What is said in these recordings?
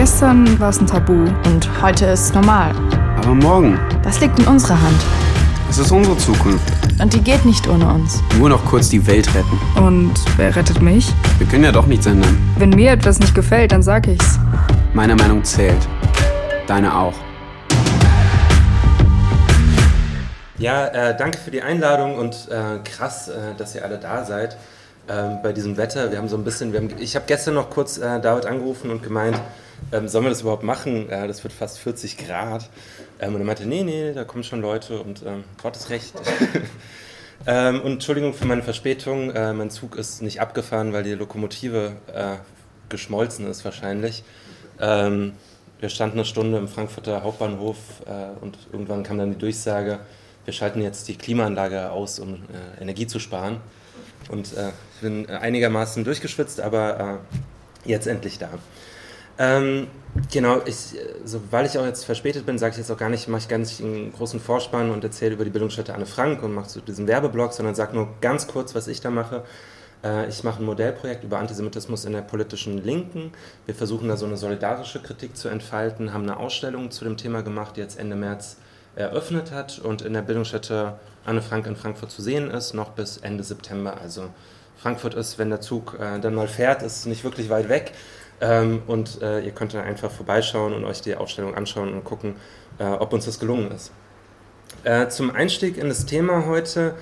Gestern war es ein Tabu und heute ist es normal. Aber morgen? Das liegt in unserer Hand. Es ist unsere Zukunft. Und die geht nicht ohne uns. Nur noch kurz die Welt retten. Und wer rettet mich? Wir können ja doch nichts ändern. Wenn mir etwas nicht gefällt, dann sag ich's. Meine Meinung zählt. Deine auch. Ja, äh, danke für die Einladung und äh, krass, äh, dass ihr alle da seid ähm, bei diesem Wetter. Wir haben so ein bisschen, haben, ich habe gestern noch kurz äh, David angerufen und gemeint, ähm, sollen wir das überhaupt machen? Äh, das wird fast 40 Grad. Ähm, und er meinte, nee, nee, da kommen schon Leute und ähm, Gott ist recht. ähm, und Entschuldigung für meine Verspätung, äh, mein Zug ist nicht abgefahren, weil die Lokomotive äh, geschmolzen ist wahrscheinlich. Ähm, wir standen eine Stunde im Frankfurter Hauptbahnhof äh, und irgendwann kam dann die Durchsage, wir schalten jetzt die Klimaanlage aus, um äh, Energie zu sparen. Und äh, ich bin einigermaßen durchgeschwitzt, aber jetzt endlich da. Ähm, genau, ich, so, weil ich auch jetzt verspätet bin, sage ich jetzt auch gar nicht, mache ich gar nicht einen großen Vorspann und erzähle über die Bildungsstätte Anne Frank und mache so diesen Werbeblock, sondern sage nur ganz kurz, was ich da mache. Äh, ich mache ein Modellprojekt über Antisemitismus in der politischen Linken. Wir versuchen da so eine solidarische Kritik zu entfalten, haben eine Ausstellung zu dem Thema gemacht, die jetzt Ende März eröffnet hat und in der Bildungsstätte Anne Frank in Frankfurt zu sehen ist, noch bis Ende September. Also Frankfurt ist, wenn der Zug äh, dann mal fährt, ist nicht wirklich weit weg. Ähm, und äh, ihr könnt dann einfach vorbeischauen und euch die Ausstellung anschauen und gucken, äh, ob uns das gelungen ist. Äh, zum Einstieg in das Thema heute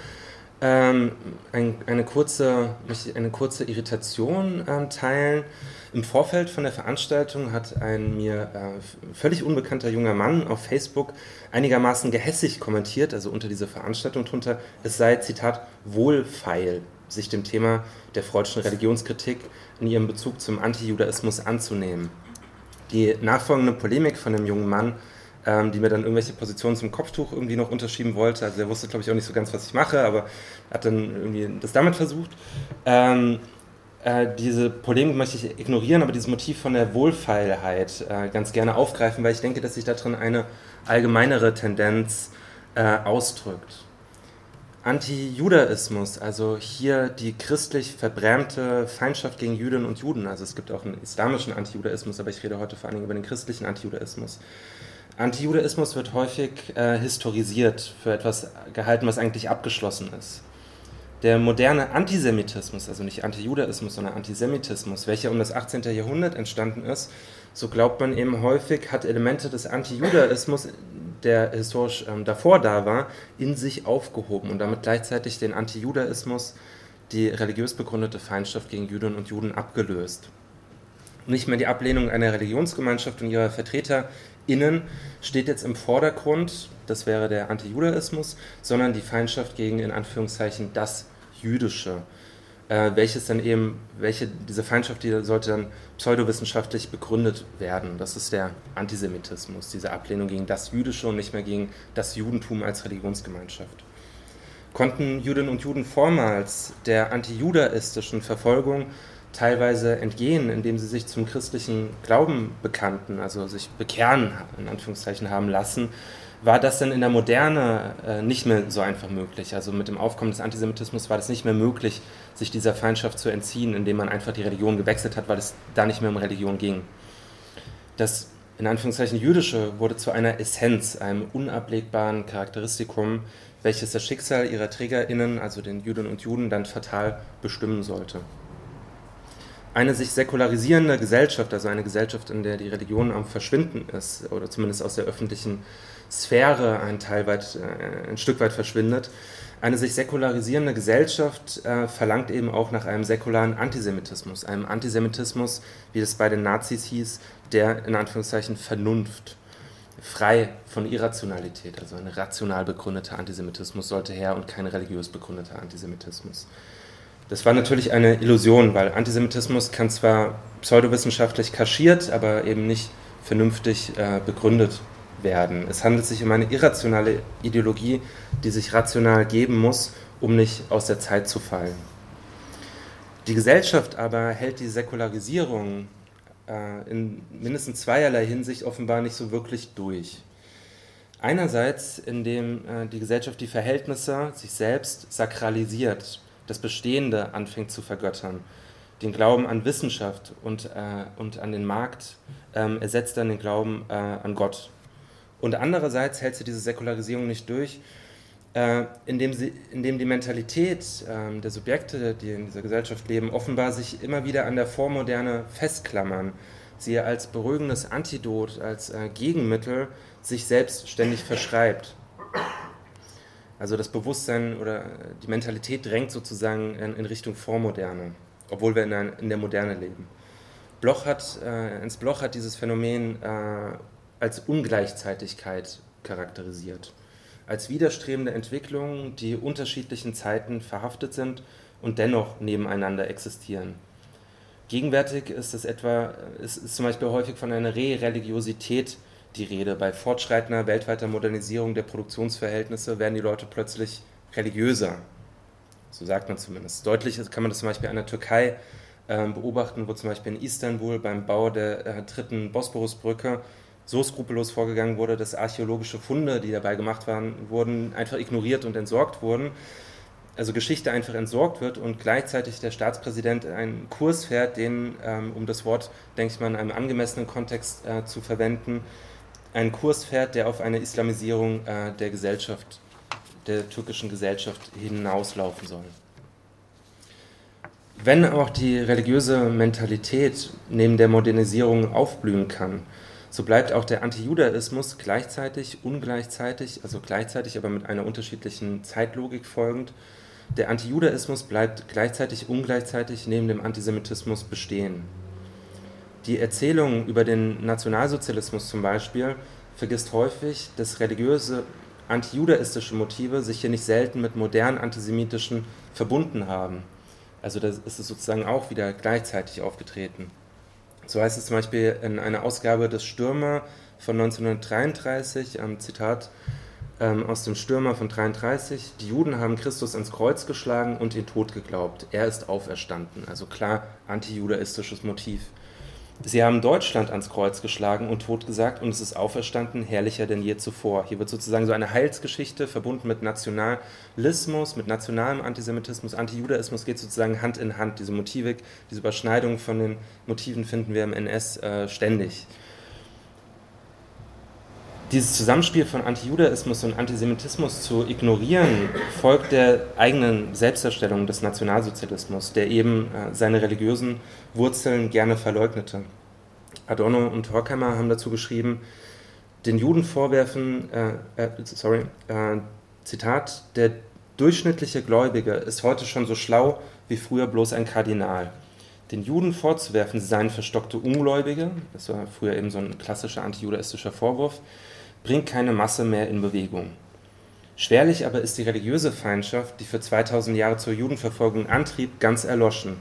ähm, ein, eine, kurze, eine kurze Irritation ähm, teilen. Im Vorfeld von der Veranstaltung hat ein mir äh, völlig unbekannter junger Mann auf Facebook einigermaßen gehässig kommentiert, also unter dieser Veranstaltung drunter, es sei, Zitat, wohlfeil, sich dem Thema der freudschen Religionskritik in ihrem Bezug zum Antijudaismus anzunehmen. Die nachfolgende Polemik von dem jungen Mann, ähm, die mir dann irgendwelche Positionen zum Kopftuch irgendwie noch unterschieben wollte, also er wusste, glaube ich, auch nicht so ganz, was ich mache, aber hat dann irgendwie das damit versucht. Ähm, äh, diese Polemik möchte ich ignorieren, aber dieses Motiv von der Wohlfeilheit äh, ganz gerne aufgreifen, weil ich denke, dass sich darin eine allgemeinere Tendenz äh, ausdrückt. Antijudaismus, also hier die christlich verbrämte Feindschaft gegen Jüdinnen und Juden. Also es gibt auch einen islamischen Antijudaismus, aber ich rede heute vor allem über den christlichen Antijudaismus. Antijudaismus wird häufig äh, historisiert, für etwas gehalten, was eigentlich abgeschlossen ist. Der moderne Antisemitismus, also nicht Antijudaismus, sondern Antisemitismus, welcher um das 18. Jahrhundert entstanden ist, so glaubt man eben häufig, hat Elemente des Antijudaismus der historisch ähm, davor da war, in sich aufgehoben und damit gleichzeitig den Antijudaismus, die religiös begründete Feindschaft gegen Jüdinnen und Juden abgelöst. Nicht mehr die Ablehnung einer Religionsgemeinschaft und ihrer VertreterInnen steht jetzt im Vordergrund, das wäre der Antijudaismus, sondern die Feindschaft gegen in Anführungszeichen das Jüdische äh, welches dann eben, welche, diese Feindschaft, die sollte dann pseudowissenschaftlich begründet werden. Das ist der Antisemitismus, diese Ablehnung gegen das Jüdische und nicht mehr gegen das Judentum als Religionsgemeinschaft. Konnten Jüdinnen und Juden vormals der antijudaistischen Verfolgung teilweise entgehen, indem sie sich zum christlichen Glauben bekannten, also sich bekehren, in Anführungszeichen, haben lassen, war das dann in der Moderne äh, nicht mehr so einfach möglich. Also mit dem Aufkommen des Antisemitismus war das nicht mehr möglich, sich dieser Feindschaft zu entziehen, indem man einfach die Religion gewechselt hat, weil es da nicht mehr um Religion ging. Das in Anführungszeichen jüdische wurde zu einer Essenz, einem unablegbaren Charakteristikum, welches das Schicksal ihrer TrägerInnen, also den Jüdinnen und Juden, dann fatal bestimmen sollte. Eine sich säkularisierende Gesellschaft, also eine Gesellschaft, in der die Religion am Verschwinden ist, oder zumindest aus der öffentlichen Sphäre ein, Teil weit, äh, ein Stück weit verschwindet. Eine sich säkularisierende Gesellschaft äh, verlangt eben auch nach einem säkularen Antisemitismus, einem Antisemitismus, wie es bei den Nazis hieß, der in Anführungszeichen Vernunft, frei von Irrationalität, also ein rational begründeter Antisemitismus sollte her und kein religiös begründeter Antisemitismus. Das war natürlich eine Illusion, weil Antisemitismus kann zwar pseudowissenschaftlich kaschiert, aber eben nicht vernünftig äh, begründet werden. Es handelt sich um eine irrationale Ideologie, die sich rational geben muss, um nicht aus der Zeit zu fallen. Die Gesellschaft aber hält die Säkularisierung äh, in mindestens zweierlei Hinsicht offenbar nicht so wirklich durch. Einerseits, indem äh, die Gesellschaft die Verhältnisse sich selbst sakralisiert, das Bestehende anfängt zu vergöttern. den Glauben an Wissenschaft und, äh, und an den Markt ähm, ersetzt dann den Glauben äh, an Gott. Und andererseits hält sie diese Säkularisierung nicht durch, äh, indem, sie, indem die Mentalität äh, der Subjekte, die in dieser Gesellschaft leben, offenbar sich immer wieder an der Vormoderne festklammern, sie als beruhigendes Antidot, als äh, Gegenmittel sich selbst ständig verschreibt. Also das Bewusstsein oder die Mentalität drängt sozusagen in, Richtung Vormoderne, obwohl wir in, der Moderne leben. Bloch hat, äh, Ernst Bloch hat dieses Phänomen äh, als Ungleichzeitigkeit charakterisiert, als widerstrebende Entwicklungen, die unterschiedlichen Zeiten verhaftet sind und dennoch nebeneinander existieren. Gegenwärtig ist es etwa, ist, ist zum Beispiel häufig von einer Re-Religiosität die Rede. Bei fortschreitender weltweiter Modernisierung der Produktionsverhältnisse werden die Leute plötzlich religiöser. So sagt man zumindest. Deutlich kann man das zum Beispiel an der Türkei äh, beobachten, wo zum Beispiel in Istanbul beim Bau der äh, dritten Bosporusbrücke so skrupellos vorgegangen wurde, dass archäologische Funde, die dabei gemacht waren, wurden einfach ignoriert und entsorgt wurden also Geschichte einfach entsorgt wird und gleichzeitig der Staatspräsident einen Kurs fährt, den, ähm, um das Wort, denke ich mal, in einem angemessenen Kontext äh, zu verwenden, einen Kurs fährt, der auf eine Islamisierung äh, der Gesellschaft, der türkischen Gesellschaft hinauslaufen soll. Wenn auch die religiöse Mentalität neben der Modernisierung aufblühen kann, so bleibt auch der Antijudaismus gleichzeitig, ungleichzeitig, also gleichzeitig, aber mit einer unterschiedlichen Zeitlogik folgend, der Antijudaismus bleibt gleichzeitig ungleichzeitig neben dem Antisemitismus bestehen. Die Erzählung über den Nationalsozialismus zum Beispiel vergisst häufig, dass religiöse antijudaistische Motive sich hier nicht selten mit modernen antisemitischen verbunden haben. Also da ist es sozusagen auch wieder gleichzeitig aufgetreten. So heißt es zum Beispiel in einer Ausgabe des Stürmer von 1933, ähm, Zitat, ähm, aus dem Stürmer von 33. Die Juden haben Christus ans Kreuz geschlagen und den Tod geglaubt. Er ist auferstanden. Also klar antijudaistisches Motiv. Sie haben Deutschland ans Kreuz geschlagen und tot gesagt und es ist auferstanden, herrlicher denn je zuvor. Hier wird sozusagen so eine Heilsgeschichte verbunden mit Nationalismus, mit nationalem Antisemitismus. Antijudaismus geht sozusagen Hand in Hand. Diese Motivik, diese Überschneidung von den Motiven finden wir im NS äh, ständig dieses Zusammenspiel von Antijudaismus und Antisemitismus zu ignorieren, folgt der eigenen Selbstdarstellung des Nationalsozialismus, der eben äh, seine religiösen Wurzeln gerne verleugnete. Adorno und Horkheimer haben dazu geschrieben, den Juden vorwerfen, äh, äh, sorry, äh, Zitat, der durchschnittliche Gläubige ist heute schon so schlau wie früher bloß ein Kardinal. Den Juden vorzuwerfen, sie seien verstockte Ungläubige, das war früher eben so ein klassischer antijudaistischer Vorwurf, bringt keine Masse mehr in Bewegung. Schwerlich aber ist die religiöse Feindschaft, die für 2000 Jahre zur Judenverfolgung antrieb, ganz erloschen.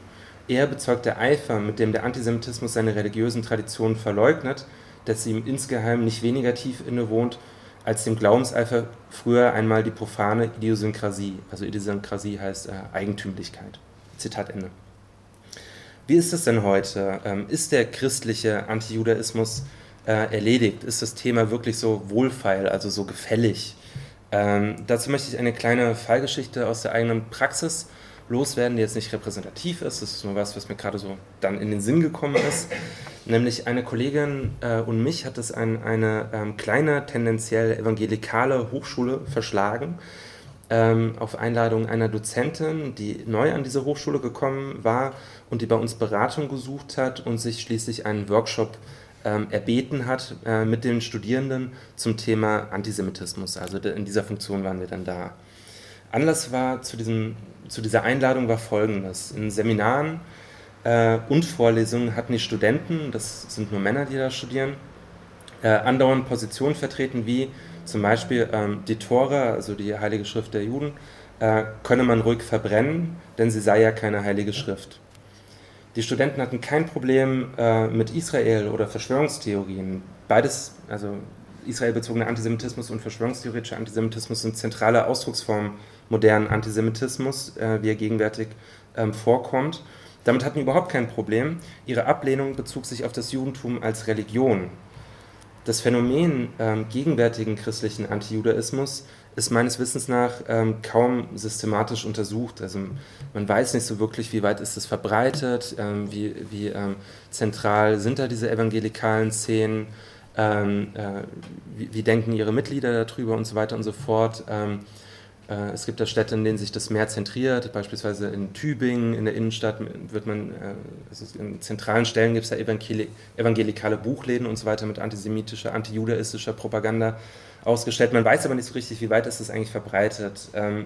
Eher bezeugt der Eifer, mit dem der Antisemitismus seine religiösen Traditionen verleugnet, dass sie ihm insgeheim nicht weniger tief innewohnt, als dem Glaubenseifer früher einmal die profane Idiosynkrasie. Also Idiosynkrasie heißt äh, Eigentümlichkeit. Zitat Ende. Wie ist es denn heute? Ähm, ist der christliche Antijudaismus äh, erledigt? Ist das Thema wirklich so wohlfeil, also so gefällig? Ähm, dazu möchte ich eine kleine Fallgeschichte aus der eigenen Praxis loswerden, die jetzt nicht repräsentativ ist. Das ist nur was, was mir gerade so dann in den Sinn gekommen ist. Nämlich eine Kollegin äh, und mich hat es an eine ähm, kleine, tendenziell evangelikale Hochschule verschlagen. Ähm, auf Einladung einer Dozentin, die neu an diese Hochschule gekommen war und die bei uns Beratung gesucht hat und sich schließlich einen Workshop ähm, erbeten hat äh, mit den Studierenden zum Thema Antisemitismus. Also in dieser Funktion waren wir dann da. Anlass war zu, diesem, zu dieser Einladung war folgendes. In Seminaren äh, und Vorlesungen hatten die Studenten, das sind nur Männer, die da studieren, äh, andauernd Positionen vertreten wie zum Beispiel ähm, die Tore, also die Heilige Schrift der Juden, äh, könne man ruhig verbrennen, denn sie sei ja keine Heilige Schrift. Die Studenten hatten kein Problem äh, mit Israel oder Verschwörungstheorien. Beides, also israelbezogener Antisemitismus und verschwörungstheoretischer Antisemitismus sind zentrale Ausdrucksformen modernen Antisemitismus, äh, wie er gegenwärtig ähm, vorkommt. Damit hatten wir überhaupt kein Problem. Ihre Ablehnung bezog sich auf das Judentum als Religion. Das Phänomen ähm, gegenwärtigen christlichen Antijudaismus ist meines Wissens nach ähm, kaum systematisch untersucht. Also man weiß nicht so wirklich, wie weit ist es verbreitet, ähm, wie, wie ähm, zentral sind da diese evangelikalen Szenen, ähm, äh, wie, wie, denken ihre Mitglieder darüber und so weiter und so fort. Ähm, äh, es gibt da Städte, in denen sich das mehr zentriert, beispielsweise in Tübingen, in der Innenstadt wird man, also in zentralen Stellen gibt es da evangelikale Buchläden und so weiter mit antisemitischer, antijudaistischer Propaganda ausgestellt. Man weiß aber nicht so richtig, wie weit ist das eigentlich verbreitet, ähm,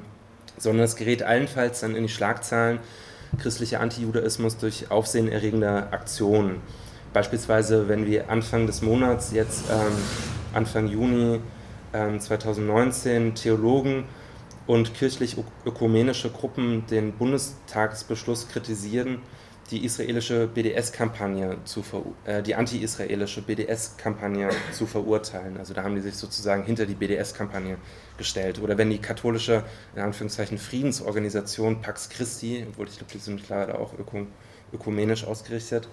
sondern es gerät allenfalls dann in die Schlagzeilen christlicher Antijudaismus durch aufsehenerregende Aktionen. Beispielsweise, wenn wir Anfang des Monats, jetzt ähm, Anfang Juni ähm, 2019, Theologen und kirchlich-ökumenische Gruppen den Bundestagsbeschluss kritisieren, die israelische BDS-Kampagne zu äh, die anti-israelische BDS-Kampagne zu verurteilen. Also da haben die sich sozusagen hinter die BDS-Kampagne gestellt. Oder wenn die katholische, in Anführungszeichen, Friedensorganisation Pax Christi, obwohl ich glaube, die sind leider auch ökum ökumenisch ausgerichtet,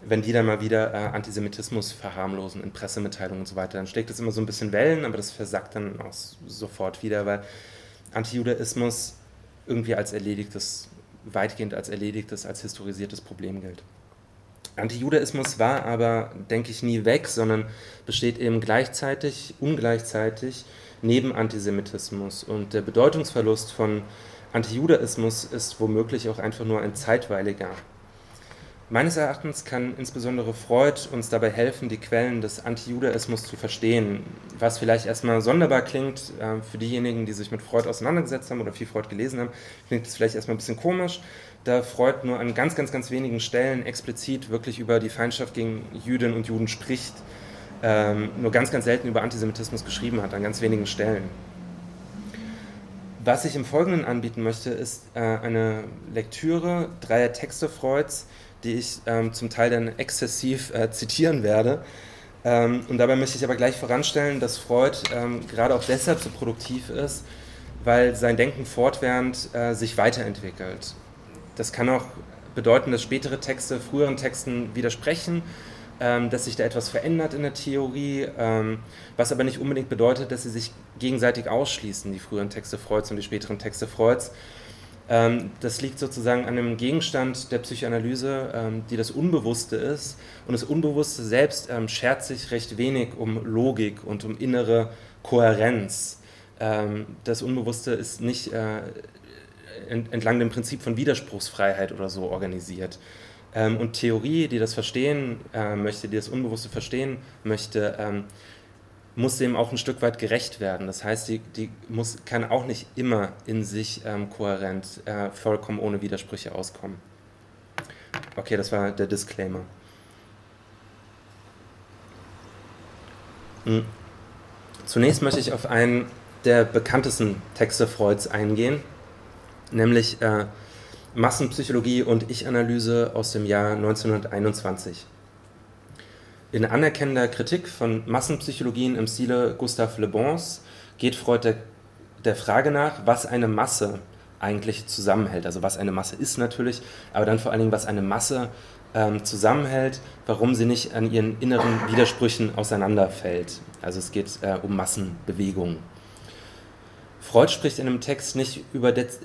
wenn die dann mal wieder äh, Antisemitismus verharmlosen in Pressemitteilungen und so weiter, dann schlägt das immer so ein bisschen Wellen, aber das versackt dann auch sofort wieder, weil Antijudaismus irgendwie als erledigtes weitgehend als erledigtes, als historisiertes Problem gilt. Antijudaismus war aber, denke ich, nie weg, sondern besteht eben gleichzeitig, ungleichzeitig neben Antisemitismus. Und der Bedeutungsverlust von Antijudaismus ist womöglich auch einfach nur ein zeitweiliger. Meines Erachtens kann insbesondere Freud uns dabei helfen, die Quellen des Antijudaismus zu verstehen. Was vielleicht erstmal sonderbar klingt äh, für diejenigen, die sich mit Freud auseinandergesetzt haben oder viel Freud gelesen haben, klingt es vielleicht erstmal ein bisschen komisch, da Freud nur an ganz, ganz, ganz wenigen Stellen explizit wirklich über die Feindschaft gegen Jüdinnen und Juden spricht, ähm, nur ganz, ganz selten über Antisemitismus geschrieben hat, an ganz wenigen Stellen. Was ich im Folgenden anbieten möchte, ist äh, eine Lektüre dreier Texte Freuds, die ich ähm, zum Teil dann exzessiv äh, zitieren werde. Ähm, und dabei möchte ich aber gleich voranstellen, dass Freud ähm, gerade auch deshalb so produktiv ist, weil sein Denken fortwährend äh, sich weiterentwickelt. Das kann auch bedeuten, dass spätere Texte früheren Texten widersprechen, ähm, dass sich da etwas verändert in der Theorie, ähm, was aber nicht unbedingt bedeutet, dass sie sich gegenseitig ausschließen, die früheren Texte Freuds und die späteren Texte Freuds, das liegt sozusagen an einem Gegenstand der Psychoanalyse, ähm, die das Unbewusste ist. Und das Unbewusste selbst ähm, schert sich recht wenig um Logik und um innere Kohärenz. das Unbewusste ist nicht äh, entlang dem Prinzip von Widerspruchsfreiheit oder so organisiert. und Theorie, die das verstehen äh, möchte, die das Unbewusste verstehen möchte, muss dem auch ein Stück weit gerecht werden. Das heißt, die, die muss, kann auch nicht immer in sich ähm, kohärent, äh, vollkommen ohne Widersprüche auskommen. Okay, das war der Disclaimer. Hm. Zunächst möchte ich auf einen der bekanntesten Texte Freuds eingehen, nämlich äh, Massenpsychologie und Ich-Analyse aus dem Jahr 1921. In anerkennender Kritik von Massenpsychologien im Stile Gustave Le Bons geht Freud der, der Frage nach, was eine Masse eigentlich zusammenhält. Also was eine Masse ist natürlich, aber dann vor allen Dingen, was eine Masse ähm, zusammenhält, warum sie nicht an ihren inneren Widersprüchen auseinanderfällt. Also es geht äh, um Massenbewegungen. Freud spricht in einem Text nicht über Dez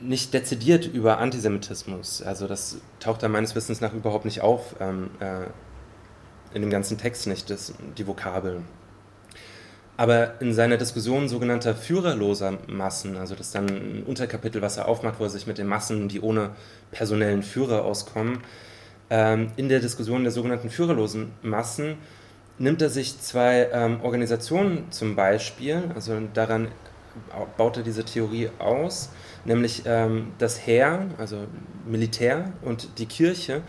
nicht dezidiert über Antisemitismus. Also das taucht da meines Wissens nach überhaupt nicht auf. Ähm, äh, in dem ganzen Text nicht, das, die Vokabeln. Aber in seiner Diskussion sogenannter führerloser Massen, also das ist dann ein Unterkapitel, was er aufmacht, wo er sich mit den Massen, die ohne personellen Führer auskommen, ähm, in der Diskussion der sogenannten führerlosen Massen nimmt er sich zwei ähm, Organisationen zum Beispiel, also daran baut er diese Theorie aus, nämlich ähm, das Heer, also Militär und die Kirche.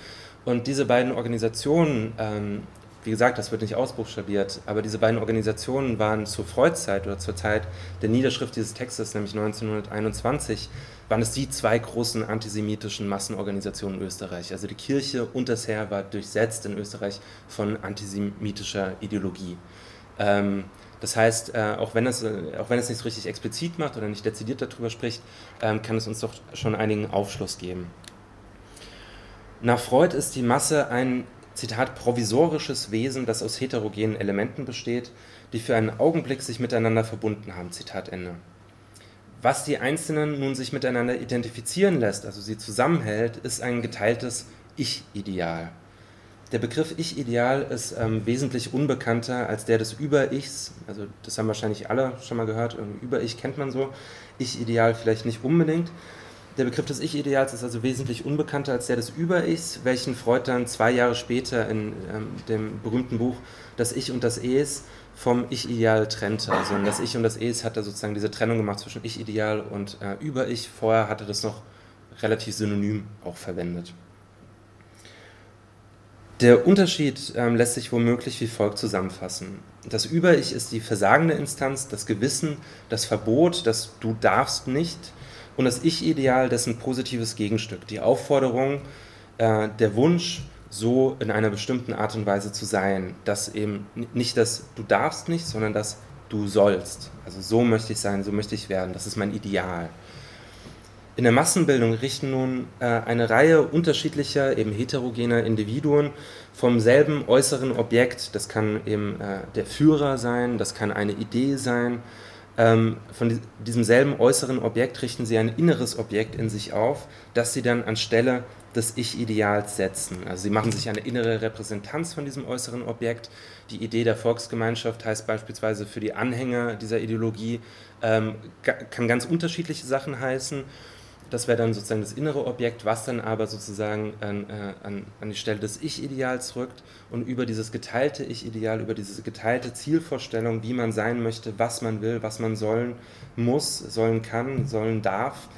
Und diese beiden Organisationen ähm, wie gesagt, das wird nicht ausbuchstabiert, aber diese beiden Organisationen waren zur Freud-Zeit oder zur Zeit der Niederschrift dieses Textes, nämlich 1921, waren es die zwei großen antisemitischen Massenorganisationen in Österreich. Also die Kirche und das Heer war durchsetzt in Österreich von antisemitischer Ideologie. Ähm, das heißt, äh, auch, wenn es, äh, auch wenn es nicht so richtig explizit macht oder nicht dezidiert darüber spricht, ähm, kann es uns doch schon einigen Aufschluss geben. Nach Freud ist die Masse ein Zitat, provisorisches Wesen, das aus heterogenen Elementen besteht, die für einen Augenblick sich miteinander verbunden haben. Zitat Ende. Was die Einzelnen nun sich miteinander identifizieren lässt, also sie zusammenhält, ist ein geteiltes Ich-Ideal. Der Begriff Ich-Ideal ist ähm, wesentlich unbekannter als der des Über-Ichs. Also das haben wahrscheinlich alle schon mal gehört. Über-Ich kennt man so. Ich-Ideal vielleicht nicht unbedingt. Der Begriff des Ich-Ideals ist also wesentlich unbekannter als der des Über-Ichs, welchen Freud dann zwei Jahre später in ähm, dem berühmten Buch Das Ich und das Es vom Ich-Ideal trennte. Also das Ich und das Es hat da sozusagen diese Trennung gemacht zwischen Ich-Ideal und äh, Über-Ich. Vorher hatte das noch relativ synonym auch verwendet. Der Unterschied ähm, lässt sich womöglich wie folgt zusammenfassen. Das Über-Ich ist die versagende Instanz, das Gewissen, das Verbot, das Du darfst nicht – und das Ich-Ideal dessen positives Gegenstück, die Aufforderung, äh, der Wunsch, so in einer bestimmten Art und Weise zu sein, dass eben nicht das du darfst nicht, sondern das du sollst. Also so möchte ich sein, so möchte ich werden, das ist mein Ideal. In der Massenbildung richten nun äh, eine Reihe unterschiedlicher, eben heterogener Individuen vom selben äußeren Objekt, das kann eben äh, der Führer sein, das kann eine Idee sein, ähm, von diesem selben äußeren Objekt richten sie ein inneres Objekt in sich auf, das sie dann anstelle des Ich-Ideals setzen. Also sie machen sich eine innere Repräsentanz von diesem äußeren Objekt. Die Idee der Volksgemeinschaft heißt beispielsweise für die Anhänger dieser Ideologie, ähm, kann ganz unterschiedliche Sachen heißen. Das wäre dann sozusagen das innere Objekt, was dann aber sozusagen an, äh, an, an die Stelle des Ich-Ideals rückt und über dieses geteilte Ich-Ideal, über diese geteilte Zielvorstellung, wie man sein möchte, was man will, was man sollen muss, sollen kann, sollen darf,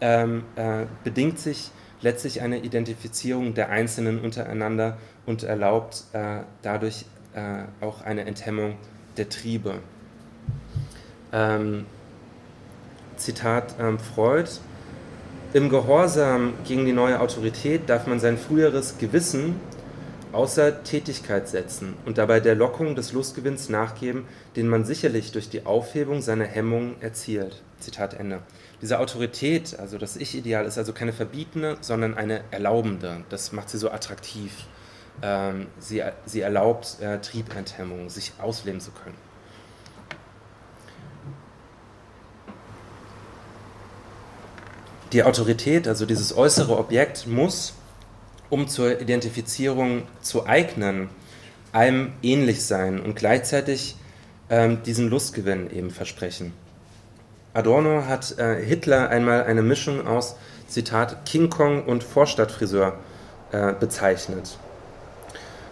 ähm, äh, bedingt sich letztlich eine Identifizierung der Einzelnen untereinander und erlaubt äh, dadurch äh, auch eine Enthemmung der Triebe. Ähm, Zitat ähm, Freud im Gehorsam gegen die neue Autorität darf man sein früheres Gewissen außer Tätigkeit setzen und dabei der Lockung des Lustgewinns nachgeben, den man sicherlich durch die Aufhebung seiner Hemmungen erzielt. Zitat Ende. Diese Autorität, also das Ich-Ideal, ist also keine verbietende, sondern eine erlaubende. Das macht sie so attraktiv. Ähm, sie, sie erlaubt äh, Triebenthemmung, sich ausleben zu können. Die Autorität, also dieses äußere Objekt, muss, um zur Identifizierung zu eignen, einem ähnlich sein und gleichzeitig ähm, diesen Lustgewinn eben versprechen. Adorno hat äh, Hitler einmal eine Mischung aus, Zitat, King Kong und Vorstadtfriseur äh, bezeichnet.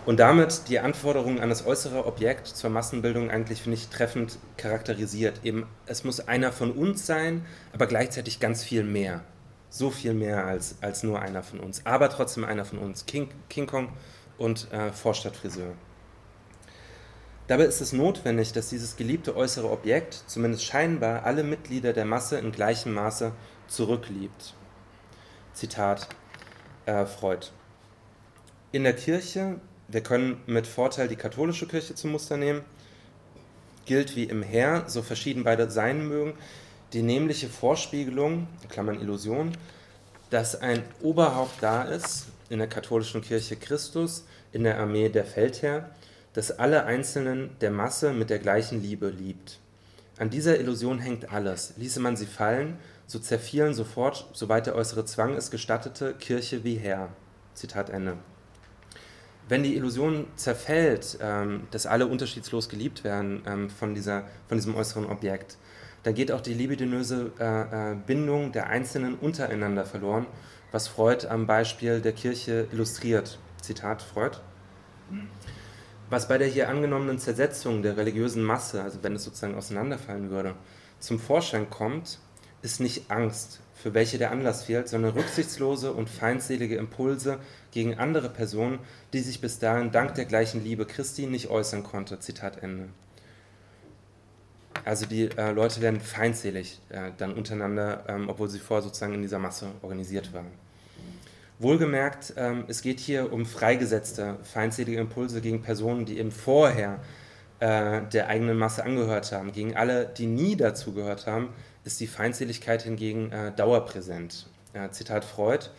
Und damit die Anforderungen an das äußere Objekt zur Massenbildung eigentlich, finde ich, treffend charakterisiert. Eben, es muss einer von uns sein, aber gleichzeitig ganz viel mehr. So viel mehr als, als nur einer von uns. Aber trotzdem einer von uns. King, King Kong und äh, Vorstadtfriseur. Dabei ist es notwendig, dass dieses geliebte äußere Objekt, zumindest scheinbar, alle Mitglieder der Masse in gleichem Maße zurückliebt. Zitat äh, Freud. In der Kirche wir können mit Vorteil die katholische Kirche zum Muster nehmen. Gilt wie im Heer, so verschieden beide sein mögen, die nämliche Vorspiegelung, Klammern Illusion, dass ein Oberhaupt da ist, in der katholischen Kirche Christus, in der Armee der Feldherr, dass alle Einzelnen der Masse mit der gleichen Liebe liebt. An dieser Illusion hängt alles. Ließe man sie fallen, so zerfielen sofort, soweit der äußere Zwang es gestattete, Kirche wie Herr. Zitat Ende wenn die Illusion zerfällt, ähm, dass alle unterschiedslos geliebt werden ähm, von, dieser, von diesem äußeren Objekt, dann geht auch die libidinöse äh, äh, Bindung der Einzelnen untereinander verloren, was Freud am Beispiel der Kirche illustriert. Zitat Freud. Was bei der hier angenommenen Zersetzung der religiösen Masse, also wenn es sozusagen auseinanderfallen würde, zum Vorschein kommt, ist nicht Angst, für welche der Anlass fehlt, sondern rücksichtslose und feindselige Impulse gegen andere Personen, die sich bis dahin dank der gleichen Liebe Christi nicht äußern konnte. Zitat Ende. Also die äh, Leute werden feindselig äh, dann untereinander, ähm, obwohl sie vorher sozusagen in dieser Masse organisiert waren. Wohlgemerkt, ähm, es geht hier um freigesetzte feindselige Impulse gegen Personen, die eben vorher äh, der eigenen Masse angehört haben. Gegen alle, die nie dazu gehört haben, ist die Feindseligkeit hingegen äh, dauerpräsent. Zitat Freud.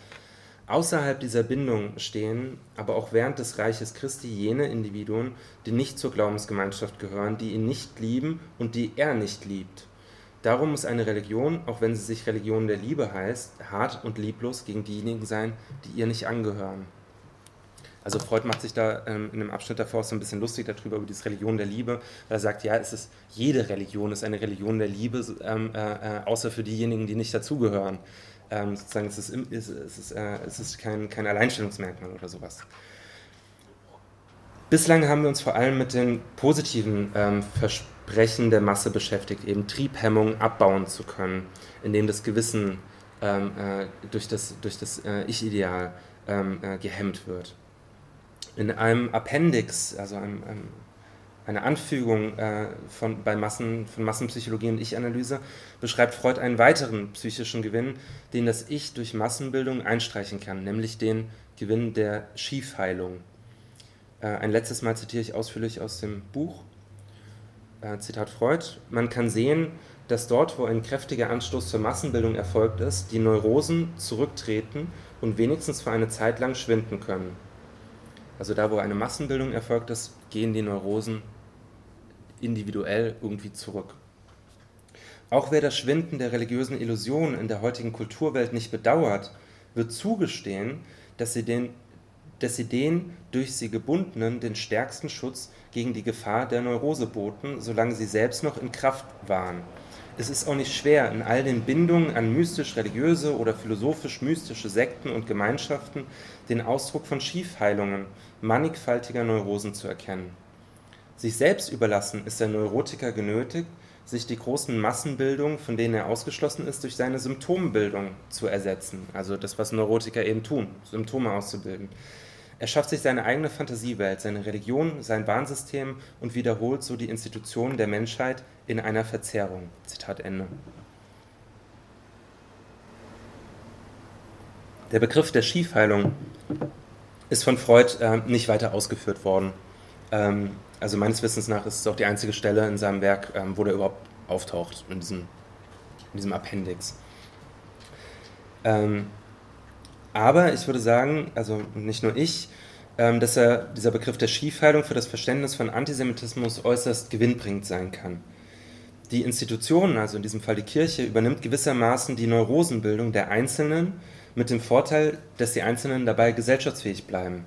Außerhalb dieser Bindung stehen aber auch während des Reiches Christi jene Individuen, die nicht zur Glaubensgemeinschaft gehören, die ihn nicht lieben und die er nicht liebt. Darum muss eine Religion, auch wenn sie sich Religion der Liebe heißt, hart und lieblos gegen diejenigen sein, die ihr nicht angehören. Also Freud macht sich da ähm, in einem Abschnitt davor so ein bisschen lustig darüber, über diese Religion der Liebe, weil er sagt, ja, es ist, jede Religion ist eine Religion der Liebe, ähm, äh, äh außer für diejenigen, die nicht dazugehören. Ähm, sozusagen, es ist, es ist, äh, es ist kein, kein Alleinstellungsmerkmal oder sowas. Bislang haben wir uns vor allem mit den positiven ähm, Versprechen der Masse beschäftigt, eben Triebhemmung abbauen zu können, indem das Gewissen ähm, äh, durch das, durch das äh, Ich-Ideal ähm, äh, gehemmt wird. In einem Appendix, also einem, einem eine Anfügung äh, von, bei Massen, von Massenpsychologie und Ich-Analyse, beschreibt Freud einen weiteren psychischen Gewinn, den das Ich durch Massenbildung einstreichen kann, nämlich den Gewinn der Schiefheilung. Äh, ein letztes Mal zitiere ich ausführlich aus dem Buch. Äh, Zitat Freud: Man kann sehen, dass dort, wo ein kräftiger Anstoß zur Massenbildung erfolgt ist, die Neurosen zurücktreten und wenigstens für eine Zeit lang schwinden können. Also da, wo eine Massenbildung erfolgt ist, gehen die Neurosen individuell irgendwie zurück. Auch wer das Schwinden der religiösen Illusion in der heutigen Kulturwelt nicht bedauert, wird zugestehen, dass sie den, dass sie den durch sie gebundenen den stärksten Schutz gegen die Gefahr der Neurose boten, solange sie selbst noch in Kraft waren. Es ist auch nicht schwer, in all den Bindungen an mystisch-religiöse oder philosophisch-mystische Sekten und Gemeinschaften den Ausdruck von Schiefheilungen mannigfaltiger Neurosen zu erkennen. Sich selbst überlassen ist der Neurotiker genötigt, sich die großen Massenbildungen, von denen er ausgeschlossen ist, durch seine Symptombildung zu ersetzen. Also das, was Neurotiker eben tun, Symptome auszubilden. Er schafft sich seine eigene Fantasiewelt, seine Religion, sein Bahnsystem und wiederholt so die Institutionen der Menschheit in einer Verzerrung. Zitat Ende. Der Begriff der Schiefheilung ist von Freud äh, nicht weiter ausgeführt worden. Ähm, also meines Wissens nach ist es auch die einzige Stelle in seinem Werk, ähm, wo der überhaupt auftaucht, in diesem, in diesem Appendix. Ähm, aber ich würde sagen, also nicht nur ich, ähm, dass er, dieser Begriff der Schiefheilung für das Verständnis von Antisemitismus äußerst gewinnbringend sein kann. Die Institution, also in diesem Fall die Kirche, übernimmt gewissermaßen die Neurosenbildung der Einzelnen mit dem Vorteil, dass die Einzelnen dabei gesellschaftsfähig bleiben.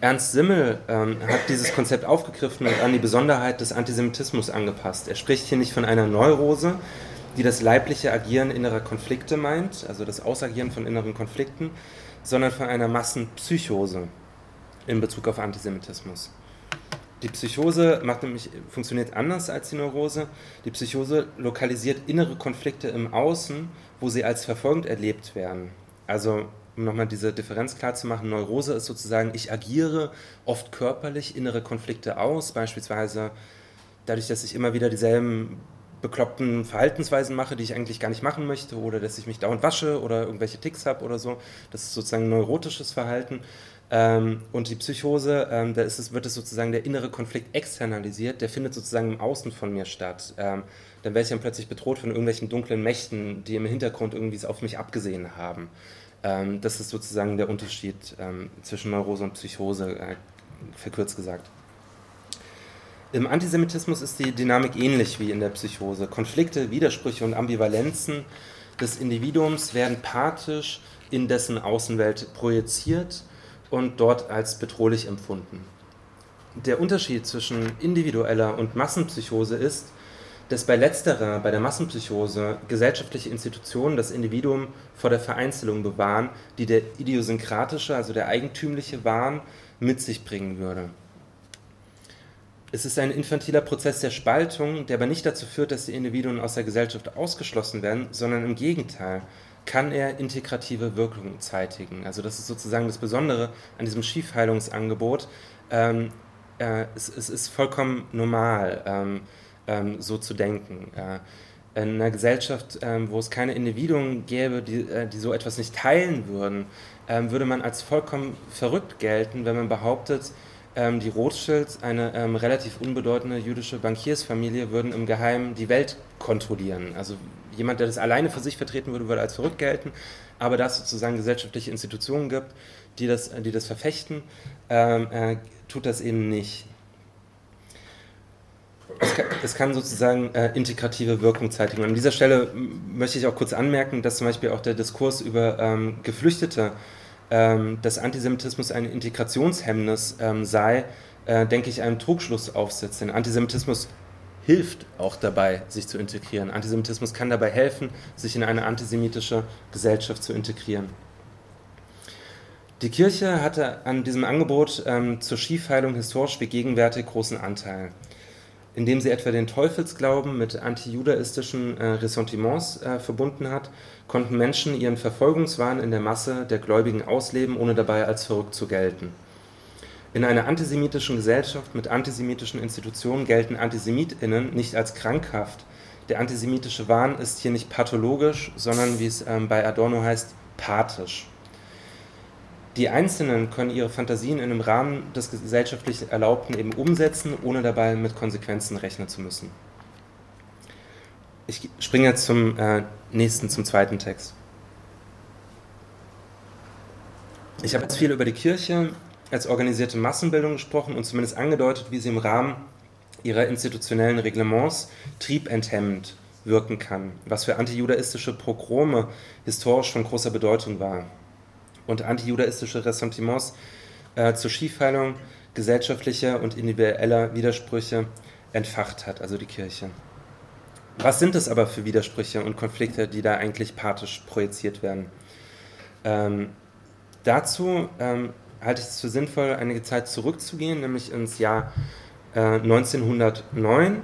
Ernst Simmel ähm, hat dieses Konzept aufgegriffen und an die Besonderheit des Antisemitismus angepasst. Er spricht hier nicht von einer Neurose, die das leibliche Agieren innerer Konflikte meint, also das Ausagieren von inneren Konflikten, sondern von einer Massenpsychose in Bezug auf Antisemitismus. Die Psychose macht nämlich, funktioniert anders als die Neurose. Die Psychose lokalisiert innere Konflikte im Außen, wo sie als verfolgend erlebt werden. Also um nochmal diese Differenz klar zu machen, Neurose ist sozusagen, ich agiere oft körperlich innere Konflikte aus, beispielsweise dadurch, dass ich immer wieder dieselben bekloppten Verhaltensweisen mache, die ich eigentlich gar nicht machen möchte, oder dass ich mich dauernd wasche oder irgendwelche Ticks habe oder so. Das ist sozusagen neurotisches Verhalten. Ähm, und die Psychose, ähm, da es, wird es sozusagen der innere Konflikt externalisiert, der findet sozusagen im Außen von mir statt. Ähm, dann werde ich dann plötzlich bedroht von irgendwelchen dunklen Mächten, die im Hintergrund irgendwie auf mich abgesehen haben. Ähm, das ist sozusagen der Unterschied ähm, zwischen Neurose und Psychose, äh, verkürzt gesagt. Im Antisemitismus ist die Dynamik ähnlich wie in der Psychose. Konflikte, Widersprüche und Ambivalenzen des Individuums werden pathisch in dessen Außenwelt projiziert und dort als bedrohlich empfunden. Der Unterschied zwischen individueller und Massenpsychose ist, dass bei letzterer, bei der Massenpsychose, gesellschaftliche Institutionen das Individuum vor der Vereinzelung bewahren, die der idiosynkratische, also der eigentümliche Wahn mit sich bringen würde. Es ist ein infantiler Prozess der Spaltung, der aber nicht dazu führt, dass die Individuen aus der Gesellschaft ausgeschlossen werden, sondern im Gegenteil kann er integrative Wirkungen zeitigen. Also das ist sozusagen das Besondere an diesem Schiefheilungsangebot. Ähm, äh, es, es, ist vollkommen normal. Ähm, ähm, so zu denken. Äh, in einer Gesellschaft, ähm, wo es keine Individuen gäbe, die, äh, die so etwas nicht teilen würden, ähm, würde man als vollkommen verrückt gelten, wenn man behauptet, ähm, die Rothschilds, eine relativ unbedeutende jüdische Bankiersfamilie, würden im Geheimen die Welt kontrollieren. Also jemand, der das alleine für sich vertreten würde, würde als verrückt gelten. Aber da es sozusagen gesellschaftliche Institutionen gibt, die das, die das verfechten, ähm, äh, tut das eben nicht. Es kann, es kann sozusagen äh, integrative Wirkung zeitigen. An dieser Stelle möchte ich auch kurz anmerken, dass zum Beispiel auch der Diskurs über ähm, Geflüchtete, ähm, dass Antisemitismus ein Integrationshemmnis ähm, sei, äh, denke ich, einem Trugschluss aufsetzt. Denn Antisemitismus hilft auch dabei, sich zu integrieren. Antisemitismus kann dabei helfen, sich in eine antisemitische Gesellschaft zu integrieren. Die Kirche hatte an diesem Angebot ähm, zur Skiheilung historisch wie gegenwärtig großen Anteil. Indem sie etwa den Teufelsglauben mit antijudaistischen äh, Ressentiments äh, verbunden hat, konnten Menschen ihren Verfolgungswahn in der Masse der Gläubigen ausleben, ohne dabei als verrückt zu gelten. In einer antisemitischen Gesellschaft mit antisemitischen Institutionen gelten AntisemitInnen nicht als krankhaft. Der antisemitische Wahn ist hier nicht pathologisch, sondern, wie es ähm, bei Adorno heißt, pathisch. Die Einzelnen können ihre Fantasien in einem Rahmen des gesellschaftlich Erlaubten eben umsetzen, ohne dabei mit Konsequenzen rechnen zu müssen. Ich springe jetzt zum äh, nächsten, zum zweiten Text. Ich habe jetzt viel über die Kirche als organisierte Massenbildung gesprochen und zumindest angedeutet, wie sie im Rahmen ihrer institutionellen Reglements triebenthemmend wirken kann, was für antijudaistische Pogrome historisch von großer Bedeutung war und antijudaistische Ressentiments äh, zur Schiefheilung gesellschaftlicher und individueller Widersprüche entfacht hat, also die Kirche. Was sind es aber für Widersprüche und Konflikte, die da eigentlich pathisch projiziert werden? Ähm, dazu ähm, halte ich es für sinnvoll, einige Zeit zurückzugehen, nämlich ins Jahr äh, 1909